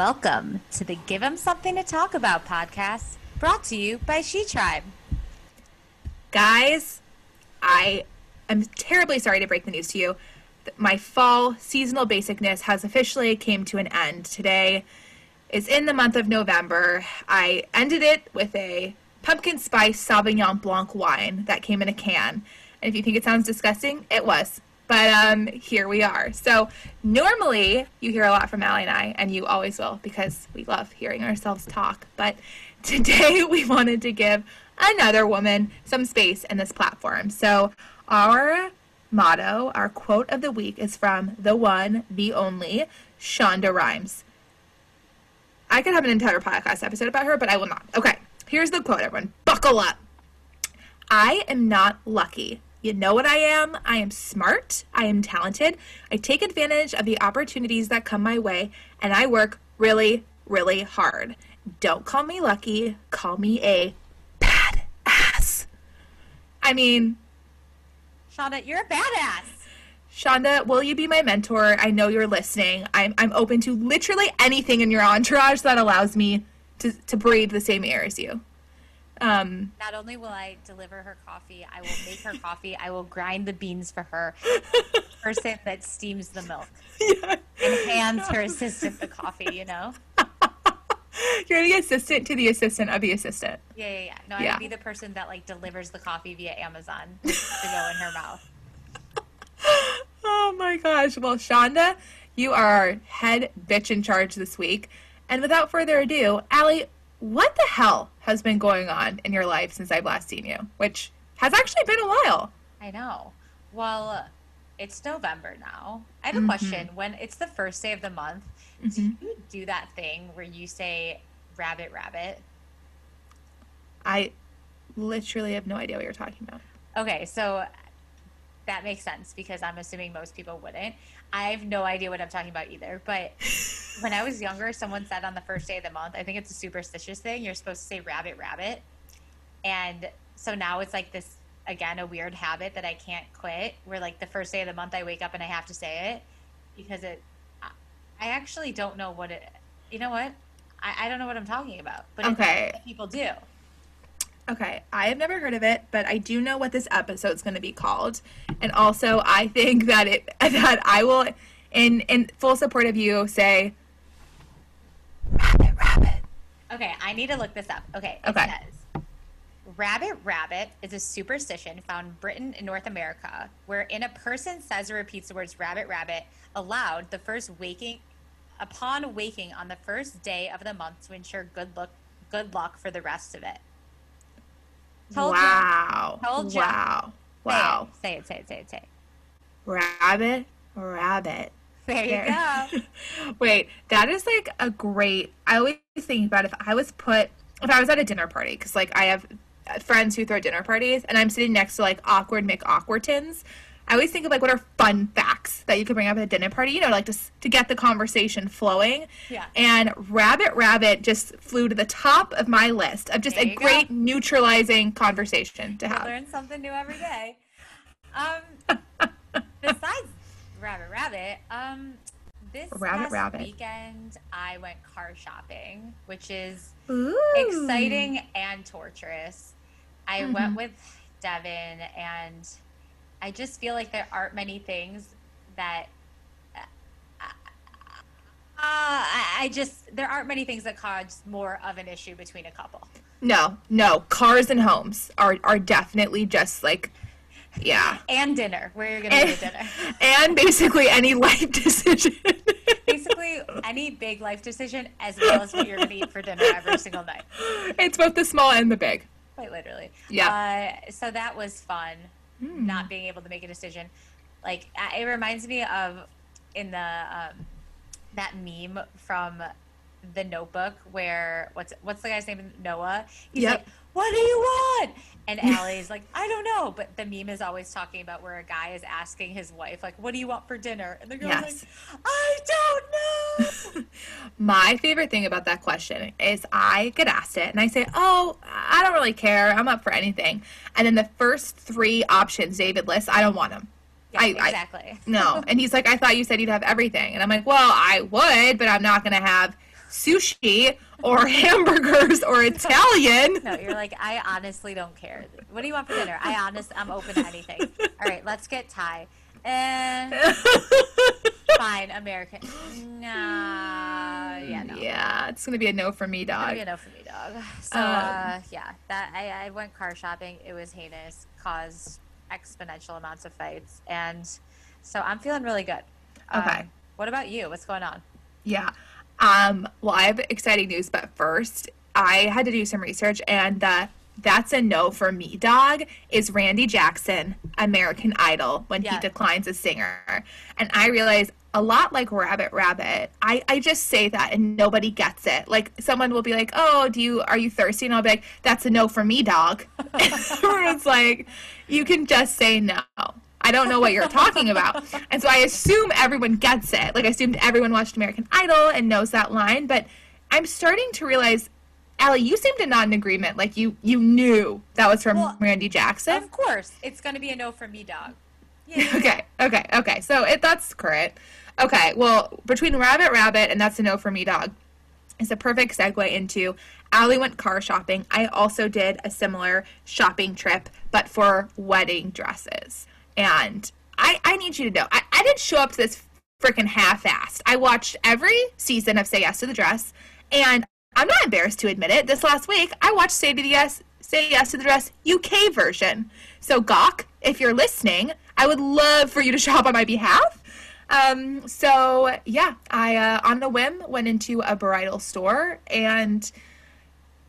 Welcome to the "Give Give 'em Something to Talk About podcast, brought to you by She Tribe. Guys, I am terribly sorry to break the news to you. My fall seasonal basicness has officially came to an end. Today is in the month of November. I ended it with a pumpkin spice Sauvignon Blanc wine that came in a can. And if you think it sounds disgusting, it was. But um, here we are. So normally you hear a lot from Allie and I, and you always will because we love hearing ourselves talk. But today we wanted to give another woman some space in this platform. So our motto, our quote of the week is from the one, the only, Shonda Rhimes. I could have an entire podcast episode about her, but I will not. Okay, here's the quote, everyone. Buckle up. I am not lucky. You know what I am? I am smart. I am talented. I take advantage of the opportunities that come my way, and I work really, really hard. Don't call me lucky. Call me a bad ass. I mean, Shonda, you're a badass. Shonda, will you be my mentor? I know you're listening. I'm, I'm open to literally anything in your entourage that allows me to, to breathe the same air as you. Um, Not only will I deliver her coffee, I will make her coffee. I will grind the beans for her. Person that steams the milk yeah. and hands her assistant the coffee. You know? You're the assistant to the assistant of the assistant. Yeah, yeah, yeah. No, I Yeah. would be the person that like delivers the coffee via Amazon to go in her mouth. Oh my gosh. Well, Shonda, you are our head bitch in charge this week. And without further ado, Allie, what the hell has been going on in your life since I've last seen you? Which has actually been a while. I know. Well, it's November now. I have a mm-hmm. question. When it's the first day of the month, do mm-hmm. you do that thing where you say rabbit, rabbit? I literally have no idea what you're talking about. Okay, so that makes sense because I'm assuming most people wouldn't. I have no idea what I'm talking about either. But when I was younger, someone said on the first day of the month, I think it's a superstitious thing, you're supposed to say rabbit, rabbit. And so now it's like this, again, a weird habit that I can't quit where like the first day of the month I wake up and I have to say it because it, I- actually don't know what it, you know what? I, I don't know what I'm talking about, but it's Okay. what people do. Okay, I have never heard of it, but I do know what this episode's going to be called, and also I think that it that I will, in in full support of you, say rabbit, rabbit. Okay, I need to look this up. Okay, it Okay. says Rabbit Rabbit is a superstition found in Britain and North America, wherein a person says or repeats the words rabbit rabbit aloud the first waking upon waking on the first day of the month to ensure good luck good luck for the rest of it. Told wow, Told ya. wow, Say it. wow. Say it, say it, say it, say it. Rabbit, rabbit. There you There. go. Wait, that is like a great. I always think about if I was put, if I was at a dinner party, because like I have friends who throw dinner parties, and I'm sitting next to like awkward McAwkwardtons. I always think of like what are fun facts that you could bring up at a dinner party, you know, like just to get the conversation flowing. Yeah. And Rabbit Rabbit just flew to the top of my list of just a you go. great neutralizing conversation to You have. learn something new every day. Um, besides Rabbit Rabbit, um, this Rabbit past Rabbit. weekend I went car shopping, which is Ooh. exciting and torturous. I Mm-hmm. went with Devin, and I just feel like there aren't many things that. Uh, I just there aren't many things that cause more of an issue between a couple. No, no. Cars and homes are are definitely just like, yeah. And dinner, where you're gonna go to dinner. and basically any life decision. basically any big life decision as well as what you're going to eat for dinner every single night it's both the small and the big. quite literally Yeah. uh, so that was fun not being able to make a decision. Like it reminds me of in the um, that meme from the notebook where what's what's the guy's name? Noah? He's Yep. like what do you want and Allie's like i don't know but the meme is always talking about where a guy is asking his wife like what do you want for dinner and the girl's Yes. like i don't know My favorite thing about that question is I get asked it and I say, "Oh, I don't really care. I'm up for anything." And then the first three options David lists, I don't want them. yeah, I- I- exactly No. And he's like, "I thought you said you'd have everything." And I'm like, "Well, I would, but I'm not going to have sushi or hamburgers or Italian. No, you're like, I honestly don't care. What do you want for dinner? I honest, I'm open to anything. All right, let's get Thai. And fine, American. Nah, yeah, no. Yeah, it's gonna be a no for me, dog. It's Gonna be a no for me, dog. So, Um, uh, yeah, that I, I went car shopping. It was heinous, caused exponential amounts of fights, and so I'm feeling really good. Okay. Um, what about you? What's going on? Yeah. Um, well, I have exciting news, but first, I had to do some research, and the that's a no for me dog is Randy Jackson, American Idol, when Yeah. he declines a singer. And I realize a lot like Rabbit Rabbit, I, I just say that and nobody gets it. Like someone will be like, Oh, do you are you thirsty? And I'll be like, That's a no for me, dog. it's like, you can just say no. I don't know what you're talking about. And so I assume everyone gets it. Like I assumed everyone watched American Idol and knows that line, but I'm starting to realize Allie, you seemed to nod in agreement. Like you you knew that was from Well, Randy Jackson. Of course, it's gonna be a no for me, dog. Yeah. okay, okay, okay. So it, that's correct. Okay, well, between Rabbit Rabbit and That's a No for Me Dog is a perfect segue into Allie went car shopping. I also did a similar shopping trip, but for wedding dresses. And I, I need you to know, I, I didn't show up to this freaking half-assed. I watched every season of Say Yes to the Dress, and I'm not embarrassed to admit it. This last week, I watched Say to the Yes, Say Yes to the Dress UK version. So Gok, if you're listening, I would love for you to shop on my behalf. Um, so yeah, I uh, on the whim went into a bridal store, and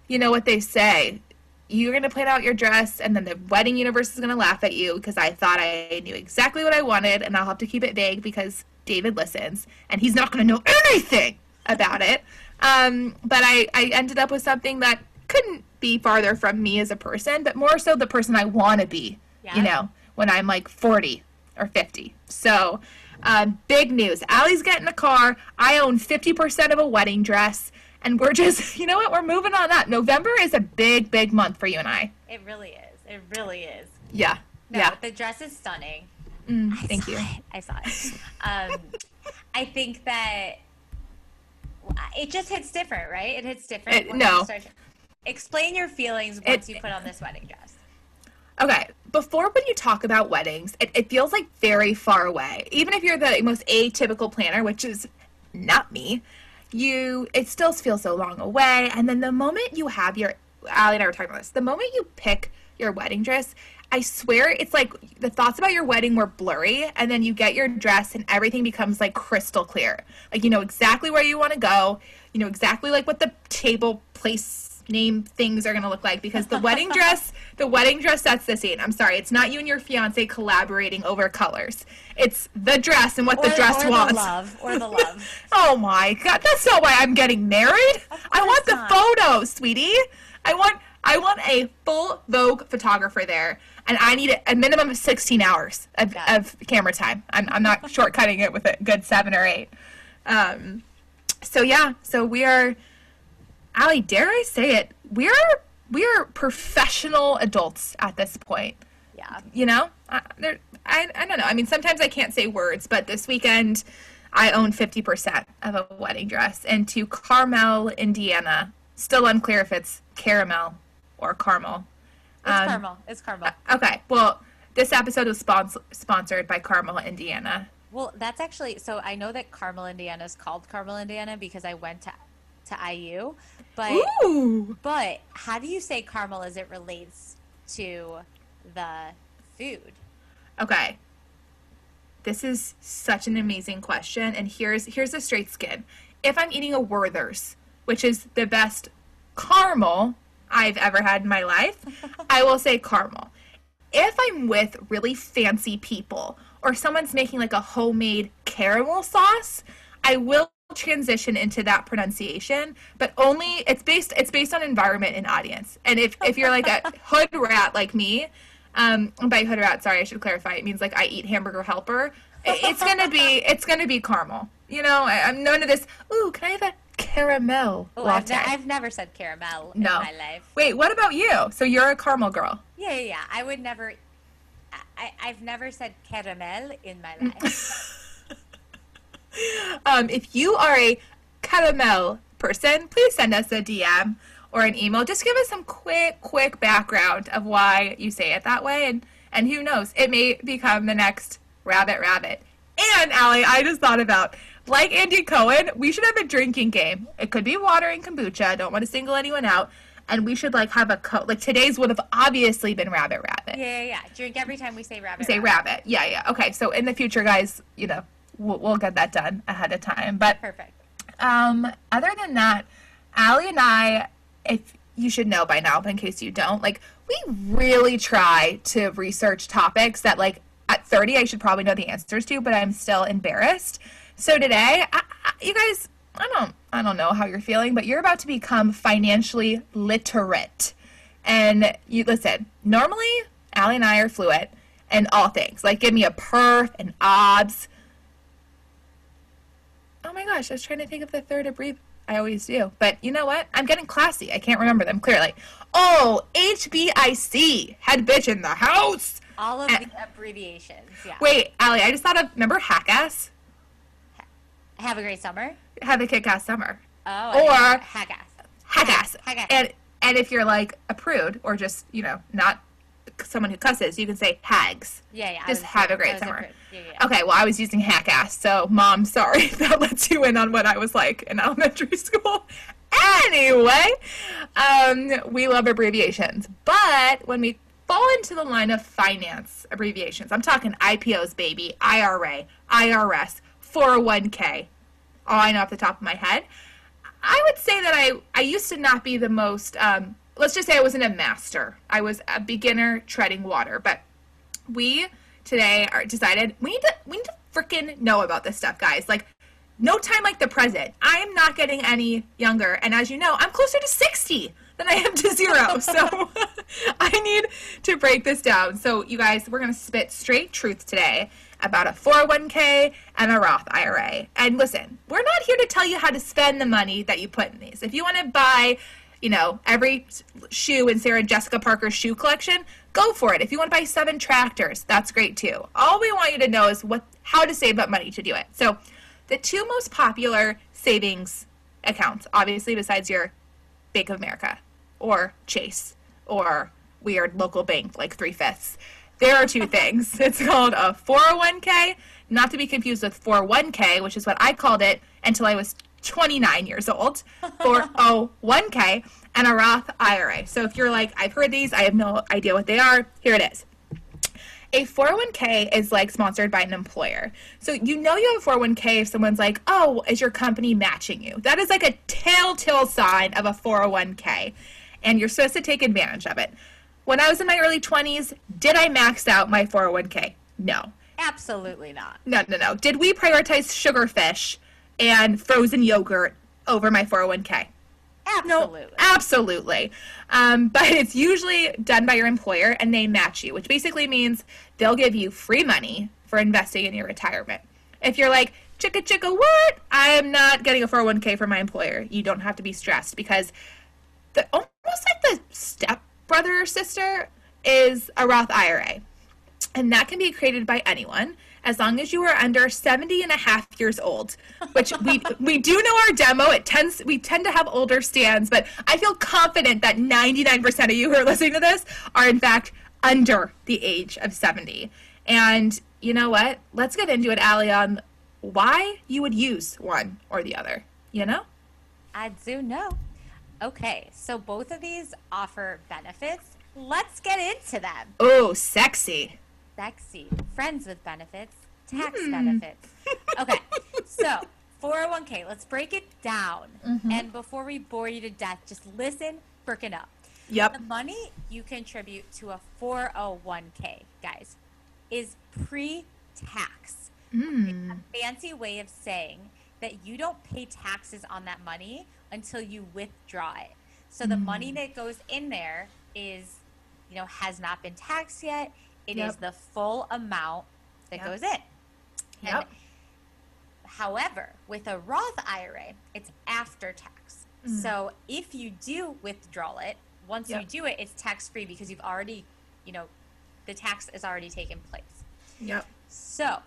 you know what they say. You're gonna plan out your dress, and then the wedding universe is gonna laugh at you because I thought I knew exactly what I wanted, and I'll have to keep it vague because David listens, and he's not gonna know anything about it. Um, but I, I ended up with something that couldn't be farther from me as a person, but more so the person I want to be. Yeah. You know, when I'm like 40 or 50. So, um, big news. Allie's getting a car. I own 50% of a wedding dress. And we're just, you know what? We're moving on that. November is a big, big month for you and I. It really is. It really is. Yeah. No, yeah. the dress is stunning. Mm, thank you. It. I saw it. Um, I think that it just hits different, right? It hits different. It- no. start- Explain your feelings once you put on this wedding dress. Okay, before when you talk about weddings, it, it feels like very far away. Even if you're the most atypical planner, which is not me, you it still feels so long away. And then the moment you have your Allie and I were talking about this, the moment you pick your wedding dress, I swear it's like the thoughts about your wedding were blurry, and then you get your dress and everything becomes like crystal clear. Like you know exactly where you want to go, you know exactly like what the table place name things are going to look like because the wedding dress the wedding dress sets the scene. I'm sorry it's not you and your fiance collaborating over colors. It's the dress and what the dress or wants. the love, or the love. oh my god that's not why i'm getting married. I want the not. photo sweetie. I want i want a full vogue photographer there and i need a minimum of 16 hours of, of camera time. I'm, I'm not shortcutting it with a good seven or eight. Um, so yeah so we are Allie, dare I say it? We're we're professional adults at this point. Yeah. You know, I, there, I I don't know. I mean, sometimes I can't say words, but this weekend I own fifty percent of a wedding dress, and to Carmel, Indiana. Still unclear if it's caramel or caramel. It's Um, Carmel. It's Carmel. Okay, well, this episode was spons- sponsored by Carmel, Indiana. Well, that's actually so. I know that Carmel, Indiana is called Carmel, Indiana because I went to to IU. But Ooh. but how do you say caramel as it relates to the food? Okay. This is such an amazing question and here's here's a straight skin. If I'm eating a Werther's, which is the best caramel I've ever had in my life, I will say caramel. If I'm with really fancy people or someone's making like a homemade caramel sauce, I will transition into that pronunciation, but only it's based it's based on environment and audience. And if if you're like a hood rat like me, um, by hood rat, sorry, I should clarify. It means like I eat hamburger helper. It's gonna be it's gonna be caramel. You know, I, I'm none of this. Ooh, can I have a caramel Oh, I've, latte? ne- I've never said caramel no. in my life. Wait, what about you? So you're a caramel girl. Yeah, yeah, yeah. I would never. I, I've never said caramel in my life. Um, if you are a caramel person, please send us a DM or an email. Just give us some quick, quick background of why you say it that way. And, and who knows, it may become the next Rabbit Rabbit. And, Allie, I just thought about, like Andy Cohen, we should have a drinking game. It could be water and kombucha. I don't want to single anyone out. And we should, like, have a, co- like, today's would have obviously been Rabbit Rabbit. Yeah, yeah, yeah. Drink every time we say rabbit. Say rabbit. Yeah, yeah. Okay, so in the future, guys, you know, we'll, we'll get that done ahead of time. But Perfect. um, other than that, Allie and I, if you should know by now, but in case you don't, like we really try to research topics that, like, at 30, I should probably know the answers to, but I'm still embarrassed. So today, I, I, you guys, I don't, I don't know how you're feeling, but you're about to become financially literate. And you listen. Normally, Allie and I are fluent in all things. Like, give me a perf and obs. Oh my gosh, I was trying to think of the third abbrev. I always do. But you know what? I'm getting classy. I can't remember them clearly. Oh, HBIC. Head bitch in the house. All of Uh, the abbreviations. Yeah. Wait, Allie, I just thought of, remember Hackass? Have a great summer. Have a kick ass summer. Oh. Or- Hagass. Hackass. Hackass. And, and if you're like a prude or just, you know, not someone who cusses, you can say hags. Yeah, yeah. Just have a great summer. Yeah, yeah. Okay, well, I was using hack ass, so mom, sorry if that lets you in on what I was like in elementary school. Anyway, um, we love abbreviations, but when we fall into the line of finance abbreviations, I'm talking IPOs, baby, IRA, IRS, 401k, all I know off the top of my head. I would say that I, I used to not be the most, um, let's just say I wasn't a master. I was a beginner treading water, but we today are decided we need to we need to freaking know about this stuff, guys. Like no time like the present. I am not getting any younger, and as you know, I'm closer to 60 than I am to zero. So I need to break this down. So you guys, we're gonna spit straight truth today about a 401k and a Roth IRA. And listen, we're not here to tell you how to spend the money that you put in these. If you want to buy you know, every shoe in Sarah Jessica Parker's shoe collection, go for it. If you want to buy seven tractors, that's great too. All we want you to know is what how to save up money to do it. So, the two most popular savings accounts, obviously besides your Bank of America or Chase or weird local bank like Three Fifths, there are two things. It's called a 401k, not to be confused with 401k, which is what I called it until I was 29 years old, 401k, and a Roth IRA. So if you're like, I've heard these, I have no idea what they are, here it is. A 401k is like sponsored by an employer. So you know you have a 401k if someone's like, oh, is your company matching you? That is like a telltale sign of a 401k. And you're supposed to take advantage of it. When I was in my early 20s, did I max out my 401k? No. Absolutely not. No, no, no. Did we prioritize sugarfish and frozen yogurt over my 401k? Absolutely. Absolutely. Um, but it's usually done by your employer and they match you, which basically means they'll give you free money for investing in your retirement. If you're like, chicka chicka, what? I am not getting a 401k from my employer. You don't have to be stressed because the almost like the step brother or sister is a Roth IRA. And that can be created by anyone as long as you are under 70 and a half years old, which we we do know our demo. It tends we tend to have older stands, but I feel confident that 99% of you who are listening to this are in fact under the age of 70. And you know what? Let's get into it, Allie, on why you would use one or the other. You know? I do know. Okay, so both of these offer benefits. Let's get into them. Oh, sexy. Sexy. Friends with benefits, tax hmm. benefits. Okay, so 401k, let's break it down. Mm-hmm. And before we bore you to death, just listen freaking up. Yep. The money you contribute to a 401k, guys, is pre tax. Mm. Fancy way of saying that you don't pay taxes on that money until you withdraw it. So the money hmm. that goes in there is, you know, has not been taxed yet. It is Yep. the full amount that Yep. goes in. And Yep. However, with a Roth IRA, it's after tax. So if you do withdraw it, once you Mm. Do it, it's tax free because you've already, you know, the tax is already taken place. Yep. So,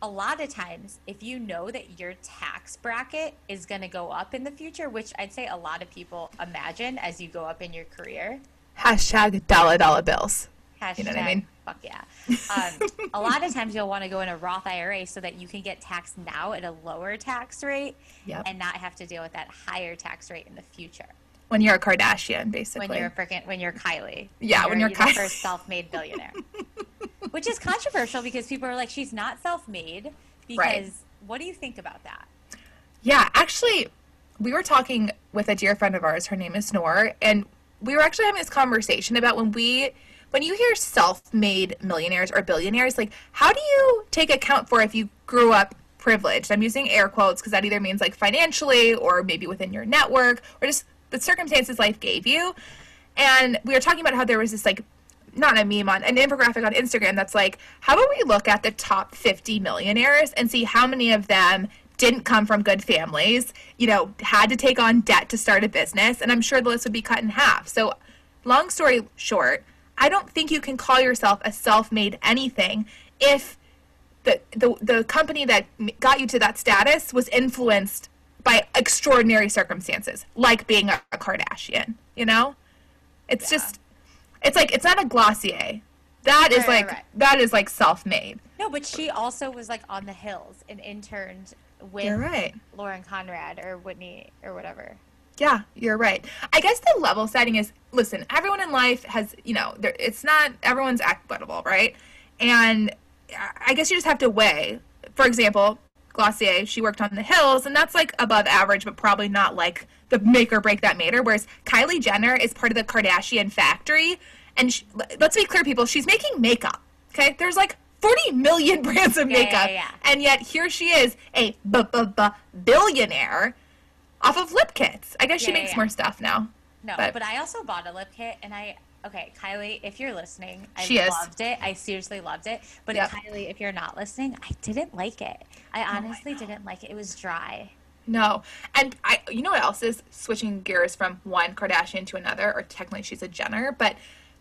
a lot of times, if you know that your tax bracket is going to go up in the future, which I'd say a lot of people imagine as you go up in your career, Hashtag dollar dollar bills. Hashtag, You know what I mean? fuck yeah. Um, a lot of times you'll want to go in a Roth IRA so that you can get taxed now at a lower tax rate Yep. and not have to deal with that higher tax rate in the future. When you're a Kardashian, basically. when you're a freaking when you're Kylie. Yeah, when you're the Kylie. first self-made billionaire. Which is controversial because people are like, she's not self-made. Because Right. what do you think about that? Yeah, actually, we were talking with a dear friend of ours. Her name is Noor, and we were actually having this conversation about when we, when you hear self-made millionaires or billionaires, like how do you take account for if you grew up privileged? I'm using air quotes because that either means like financially or maybe within your network or just the circumstances life gave you. And we were talking about how there was this like not a meme on an infographic on Instagram that's like, how about we look at the top 50 millionaires and see how many of them didn't come from good families, you know, had to take on debt to start a business, and I'm sure the list would be cut in half. So, long story short, I don't think you can call yourself a self-made anything if the the, the company that got you to that status was influenced by extraordinary circumstances, like being a, a Kardashian, you know? It's Yeah. just it's like it's not a Glossier. That is Right, right, like right. that is like self-made. No, but she also was like on the hills and interned with right. Lauren Conrad or Whitney or whatever. Yeah, you're right. I guess the level setting is listen, everyone in life has, you know, there, it's not everyone's equitable, right? And I- guess you just have to weigh. For example, Glossier, she worked on the hills, and that's like above average, but probably not like the make or break that made her. Whereas Kylie Jenner is part of the Kardashian factory, and she, let's be clear, people, she's making makeup. Okay, there's like 40 million brands of Yeah, yeah, makeup, yeah. and yet here she is, a b- b- b- billionaire off of lip kits. I guess she Yeah, yeah, makes yeah. more stuff now. No, But- but, I also bought a lip kit and I okay, Kylie, if you're listening, I She is. loved it. I seriously loved it. But Yep. Kylie, if you're not listening, I didn't like it. I honestly didn't like it. It was dry. No, and I, you know what else is switching gears from one Kardashian to another, or technically she's a Jenner, but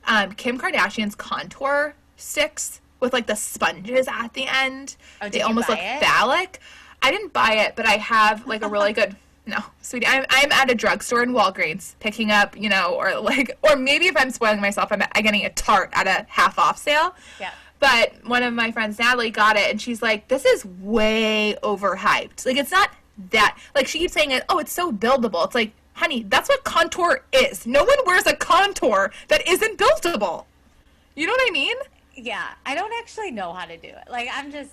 um, Kim Kardashian's contour sticks with like the sponges at the end. Oh, they almost look it? phallic. I didn't buy it, but I have like a really good. No, sweetie, I'm, I'm at a drugstore in Walgreens picking up, you know, or like, or maybe if I'm spoiling myself, I'm, I'm getting a Tarte at a half off sale. Yeah. But one of my friends, Natalie, got it, and she's like, "This is way overhyped. Like, it's not that. Like, she keeps saying it. Oh, it's so buildable. It's like, honey, that's what contour is. No one wears a contour that isn't buildable. You know what I mean? Yeah. I don't actually know how to do it. Like I'm just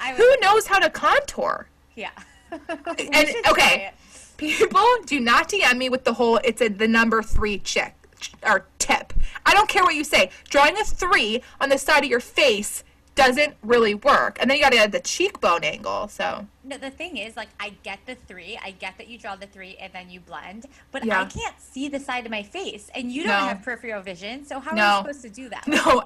I was Who knows how to contour? yeah. And okay. People do not DM me with the whole "it's a, the number three chick" or tip. I don't care what you say. Drawing a three on the side of your face doesn't really work, and then you got to add the cheekbone angle. So No, the thing is, like, I get the three. I get that you draw the three and then you blend, but Yeah. I can't see the side of my face, and you don't No. have peripheral vision. So how No. are you supposed to do that? No,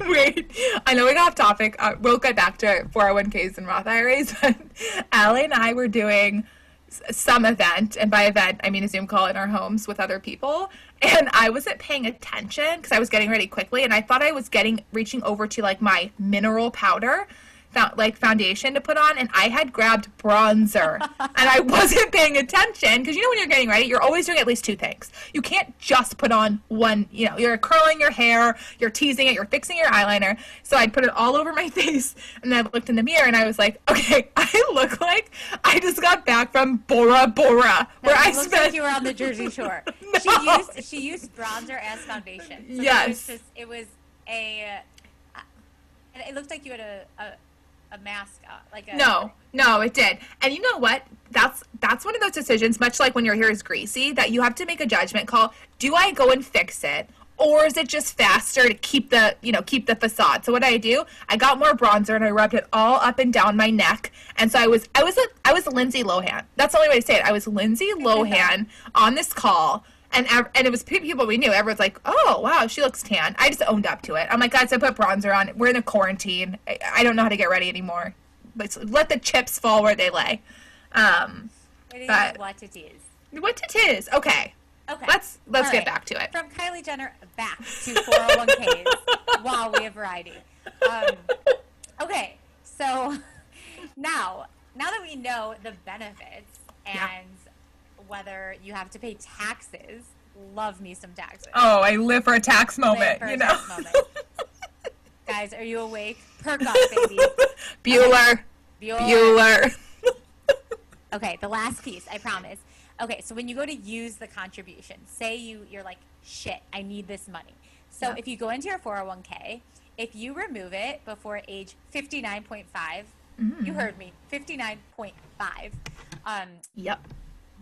wait. I know we got off topic. Uh, we'll get back to 401ks and Roth IRAs, but Allie and I were doing some event, and by event, I mean a Zoom call in our homes with other people. And I wasn't paying attention because I was getting ready quickly, and I thought I was getting reaching over to like my mineral powder. Like foundation to put on, and I had grabbed bronzer, and I wasn't paying attention because you know when you're getting ready, you're always doing at least two things. You can't just put on one. You know, you're curling your hair, you're teasing it, you're fixing your eyeliner. So I'd put it all over my face, and then I looked in the mirror, and I was like, okay, I look like I just got back from Bora Bora, No, where I looks spent. like you were on the Jersey Shore. She No. used she used bronzer as foundation. So It was Yes. just it was a. It looked like you had a a, a mask on, like a No, no, it did. And you know what? That's that's one of those decisions, much like when your hair is greasy, that you have to make a judgment call. Do I go and fix it? Or is it just faster to keep the you know, keep the facade? So what did I do? I got more bronzer and I rubbed it all up and down my neck. And so I was I was a I was Lindsay Lohan. That's the only way to say it. I was Lindsay Lohan on this call. And, and it was people we knew. Everyone's like, "Oh, wow, she looks tan." I just owned up to it. I'm like, guys, I put bronzer on. We're in a quarantine. I, I don't know how to get ready anymore. Let's let the chips fall where they lay. Um, It is but- what it is. what it is? Okay, Okay. let's let's All get right. back to it. From Kylie Jenner back to 401ks while we have variety. Um, okay, So now, now that we know the benefits and Yeah. Whether you have to pay taxes, love me some taxes. Oh, I live for a tax moment, you know. moment. Guys, are you awake? Perk up, baby. Bueller. Bueller. Bueller. Okay, the last piece, I promise. Okay, so when you go to use the contribution, say you you're like, shit, I need this money. So Yeah. if you go into your 401k, if you remove it before age 59.5, Mm. you heard me, 59.5, um, Yep.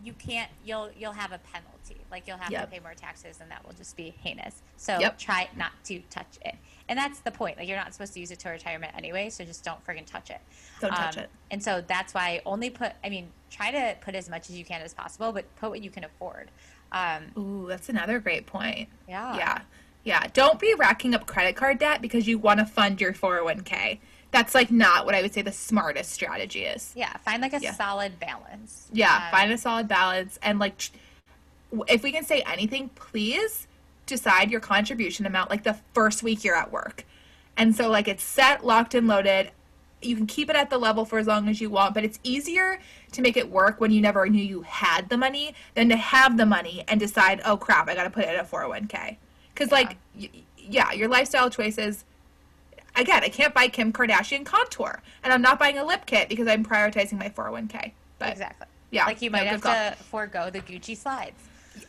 You can't you'll you'll have a penalty. Like you'll have Yep. to pay more taxes and that will just be heinous. So Yep. try not to touch it. And that's the point. Like you're not supposed to use it to retirement anyway, so just don't friggin' touch it. Don't touch Um, it. And so that's why only put I mean, try to put as much as you can as possible, but put what you can afford. Um, Ooh, that's another great point. yeah. Yeah. Yeah. Don't be racking up credit card debt because you want to fund your 401k. That's like not what I would say the smartest strategy is. Yeah, find like a Yeah. solid balance. Yeah, Um, find a solid balance and like if we can say anything, please decide your contribution amount like the first week you're at work. And so like it's set, locked and loaded. You can keep it at the level for as long as you want, but it's easier to make it work when you never knew you had the money than to have the money and decide, "Oh crap, I got to put it in a 401k." Cuz like y- yeah, your lifestyle choices again, I can't buy Kim Kardashian contour, and I'm not buying a lip kit because I'm prioritizing my 401k. But Exactly. yeah, Like you might have to forego the Gucci slides.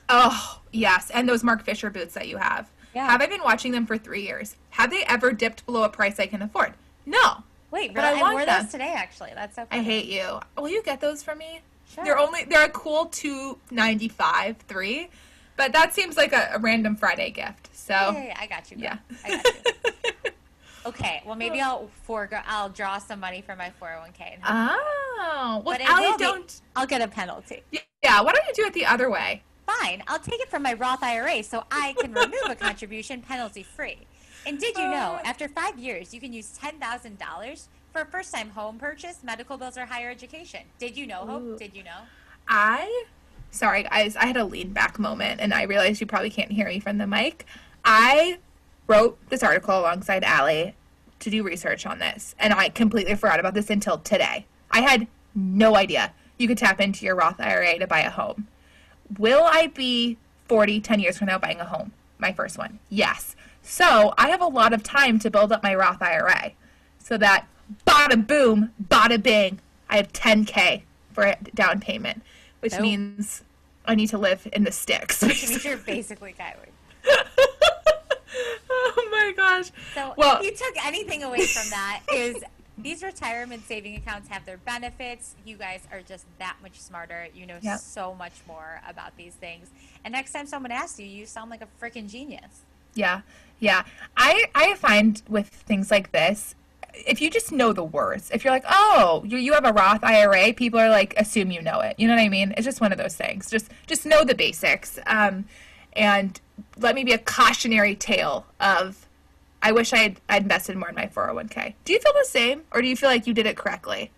Oh, yes. And those Marc Fisher boots that you have. Yeah. Have I been watching them for three years? Have they ever dipped below a price I can afford? No. Wait, But really? I I, wore them. those today actually. That's so I hate you. Will you get those for me? Sure. They're only they're a cool two ninety five, three. But that seems like a, a random Friday gift. So Yeah, yeah, yeah, I got you. girl. yeah. I got you. Okay, well maybe I'll forego. I'll draw some money from my 401k. Oh. Well but Allie, don't I'll get a penalty. Yeah, why don't you do it the other way? Fine, I'll take it from my Roth IRA so I can remove a contribution penalty free. And did you know, Uh. after five years, you can use $10,000 for a first time home purchase, medical bills, or higher education? Did you know, Ooh. Hope? Did you know? I, sorry guys, I had a lean back moment and I realized you probably can't hear me from the mic. I wrote this article alongside Allie to do research on this and I completely forgot about this until today. I had no idea you could tap into your Roth IRA to buy a home. Will I be 40, 10 years from now buying a home? My first one. Yes. So I have a lot of time to build up my Roth IRA so that bada boom, bada bing, I have 10K for a down payment, which Nope. means I need to live in the sticks. Which means you're basically Kylie. oh my gosh. So well, if you took anything away from that is these retirement saving accounts have their benefits. You guys are just that much smarter. You know Yep. so much more about these things. And next time someone asks you, you sound like a freaking genius. Yeah, yeah. I I find with things like this, if you just know the words, if you're like, oh, you you have a Roth IRA, people are like assume you know it. You know what I mean? It's just one of those things. Just just know the basics. Um, and let me be a cautionary tale of, I wish I had I'd invested more in my 401k. Do you feel the same, or do you feel like you did it correctly,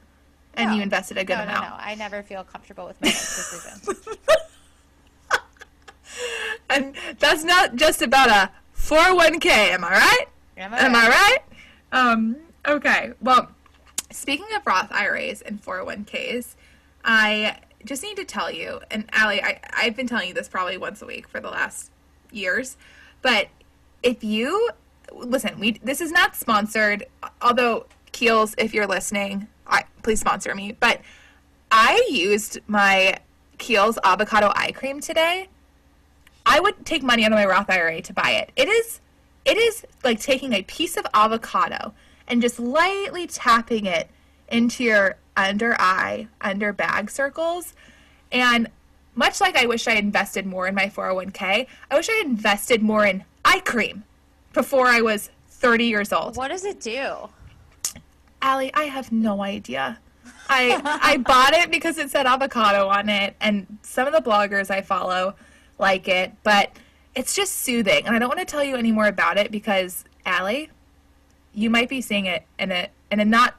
and No. you invested a good no, no, amount? no. I never feel comfortable with my decision. And that's not just about a 401k. Am I right? Am I Am right? I right? Um, okay. Well, speaking of Roth IRAs and 401ks, I just need to tell you, and Allie, I, I've been telling you this probably once a week for the last years, but if you listen, we this is not sponsored, although Kiehl's, if you're listening, I, please sponsor me. But I used my Kiehl's avocado eye cream today. I would take money out of my Roth IRA to buy it. It is it is like taking a piece of avocado and just lightly tapping it into your under eye, under bag circles. And much like I wish I invested more in my 401k, I wish I invested more in eye cream before I was 30 years old. What does it do? Allie, I have no idea. I I bought it because it said avocado on it, and some of the bloggers I follow like it, but it's just soothing, and I don't want to tell you any more about it because Allie, you might be seeing it in a in a not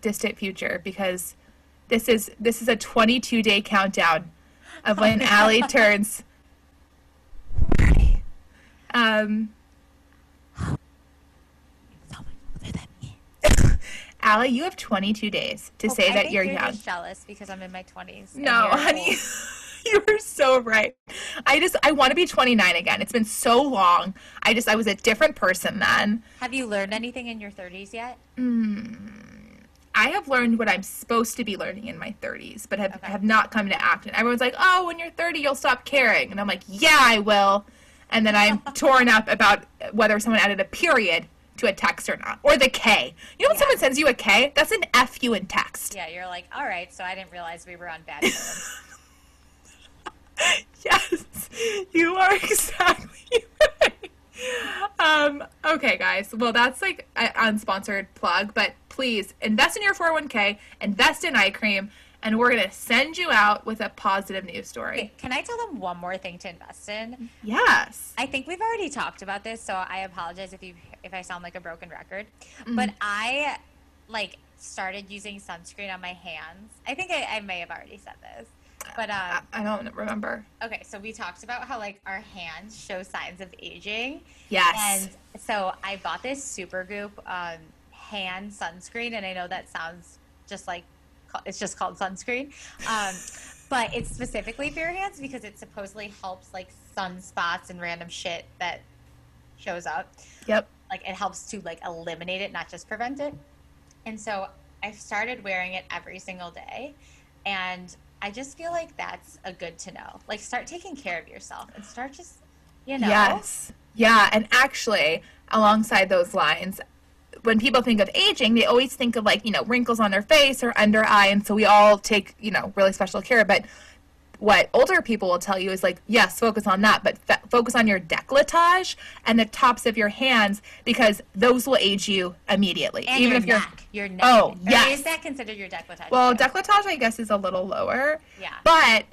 distant future because this is this is a 22 day countdown of when Allie turns 30. Um, So much older than me. Allie, you have 22 days to Oh, say I that you're you're young. jealous because I'm in my 20s. No, honey, you are so right. I just I want to be 29 again. It's been so long. I just I was a different person then. Have you learned anything in your 30s yet? I have learned what I'm supposed to be learning in my 30s, but have, Okay. have not come to action. Everyone's like, "Oh, when you're 30, you'll stop caring," and I'm like, "Yeah, I will." And then I'm torn up about whether someone added a period to a text or not, or the K. You know when Yeah. someone sends you a K, that's an F you in text. Yeah, you're like, all right, so I didn't realize we were on bad terms. Yes, you are exactly. Um, okay, guys. Well, that's like an unsponsored plug, but please invest in your 401k, invest in eye cream, and we're going to send you out with a positive news story. Can I tell them one more thing to invest in? Yes. I think we've already talked about this, so I apologize if you if I sound like a broken record. Mm. But I like started using sunscreen on my hands. I think I, I may have already said this. But I, um, I don't remember. okay, so we talked about how like our hands show signs of aging. Yes. And so I bought this Supergoop um, hand sunscreen, and I know that sounds just like it's just called sunscreen, um, but it's specifically for your hands because it supposedly helps like sunspots and random shit that shows up. yep. Like it helps to like eliminate it, not just prevent it. And so I started wearing it every single day, and I just feel like that's a good to know. Like start taking care of yourself and start just you know Yes. Yeah, and actually, alongside those lines, when people think of aging, they always think of like, you know, wrinkles on their face or under eye, and so we all take, you know, really special care, but what older people will tell you is like, yes, focus on that, but f- focus on your décolletage and the tops of your hands because those will age you immediately. And even your if you're neck, your neck. Oh, yes. Is that considered your décolletage? well, too? décolletage, I guess, is a little lower. Yeah. But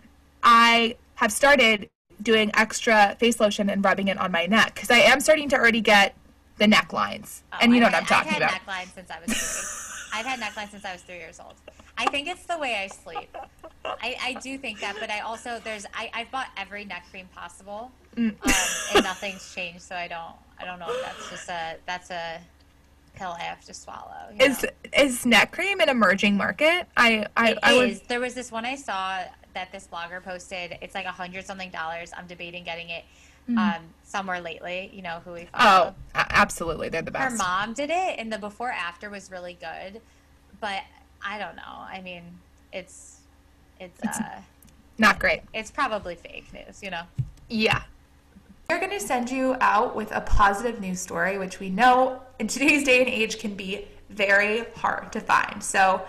I have started doing extra face lotion and rubbing it on my neck because I am starting to already get the necklines. Oh, and you know I've what I'm talking I've about. had necklines since I was three. I've had necklines since I was three years old. I think it's the way I sleep. I, I do think that, but I also there's I I've bought every neck cream possible, Mm. um, and nothing's changed. So I don't I don't know if that's just a that's a pill I have to swallow. Is know? is neck cream an emerging market? I I, It I would is. There was this one I saw that this blogger posted. It's like a hundred something dollars. I'm debating getting it um, somewhere lately. You know who we follow. Oh, absolutely, they're the best. her mom did it and the before after was really good but i don't know i mean it's it's uh Not great. it's probably fake news you know Yeah. We're going to send you out with a positive news story, which we know in today's day and age can be very hard to find. So,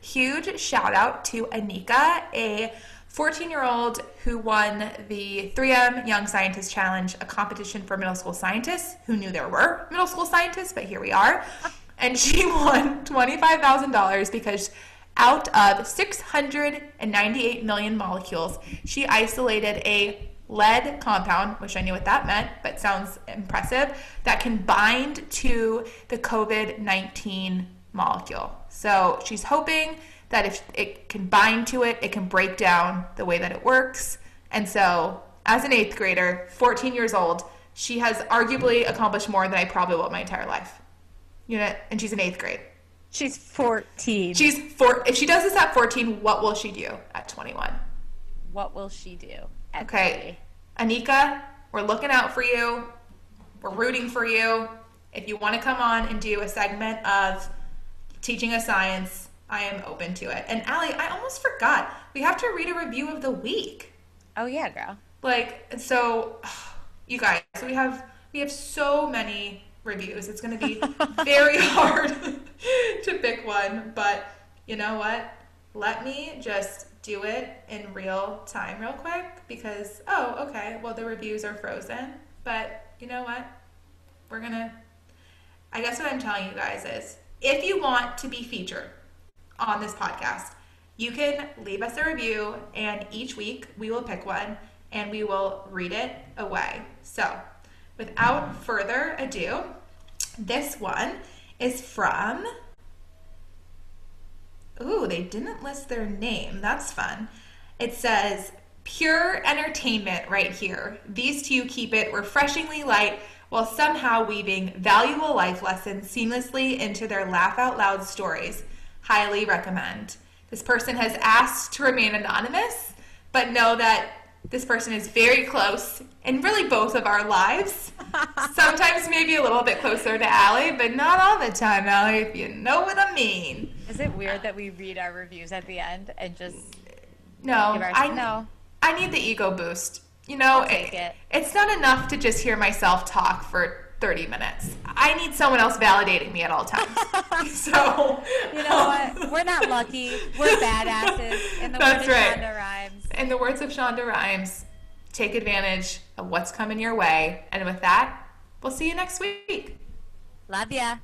huge shout out to Anika, a 14 year old who won the 3M Young Scientist Challenge, a competition for middle school scientists who knew there were middle school scientists, but here we are. And she won $25,000 because out of 698 million molecules, she isolated a lead compound, which I knew what that meant, but sounds impressive, that can bind to the COVID 19 molecule. So she's hoping that if it can bind to it, it can break down the way that it works. And so, as an eighth grader, 14 years old, she has arguably accomplished more than I probably will my entire life. Know, and she's in eighth grade. she's 14 She's four. If she does this at 14, what will she do at 21? what will she do at Okay, Anika, we're looking out for you. We're rooting for you. If you want to come on and do a segment of teaching us science, I am open to it. And Allie, I almost forgot. We have to read a review of the week. oh yeah girl Like, so you guys, so we have we have so many reviews. It's going to be very hard to pick one, but you know what? Let me just do it in real time real quick because oh, okay, well the reviews are frozen, but you know what? We're going to I guess what I'm telling you guys is if you want to be featured on this podcast, you can leave us a review, and each week we will pick one and we will read it away. So, without further ado, this one is from. Ooh, they didn't list their name. That's fun. It says pure entertainment right here. These two keep it refreshingly light while somehow weaving valuable life lessons seamlessly into their laugh out loud stories. Highly recommend. This person has asked to remain anonymous, but know that this person is very close in really both of our lives. Sometimes maybe a little bit closer to Allie, but not all the time, Allie, if you know what I mean. Is it weird that we read our reviews at the end and just No, our I no? I need the ego boost. You know, take it. it's not enough to just hear myself talk for 30 minutes. I need someone else validating me at all times. so, You know what? We're not lucky. We're badasses. In the That's right. Rhimes. In the words of Shonda Rhimes, take advantage of what's coming your way. And with that, we'll see you next week. Love ya.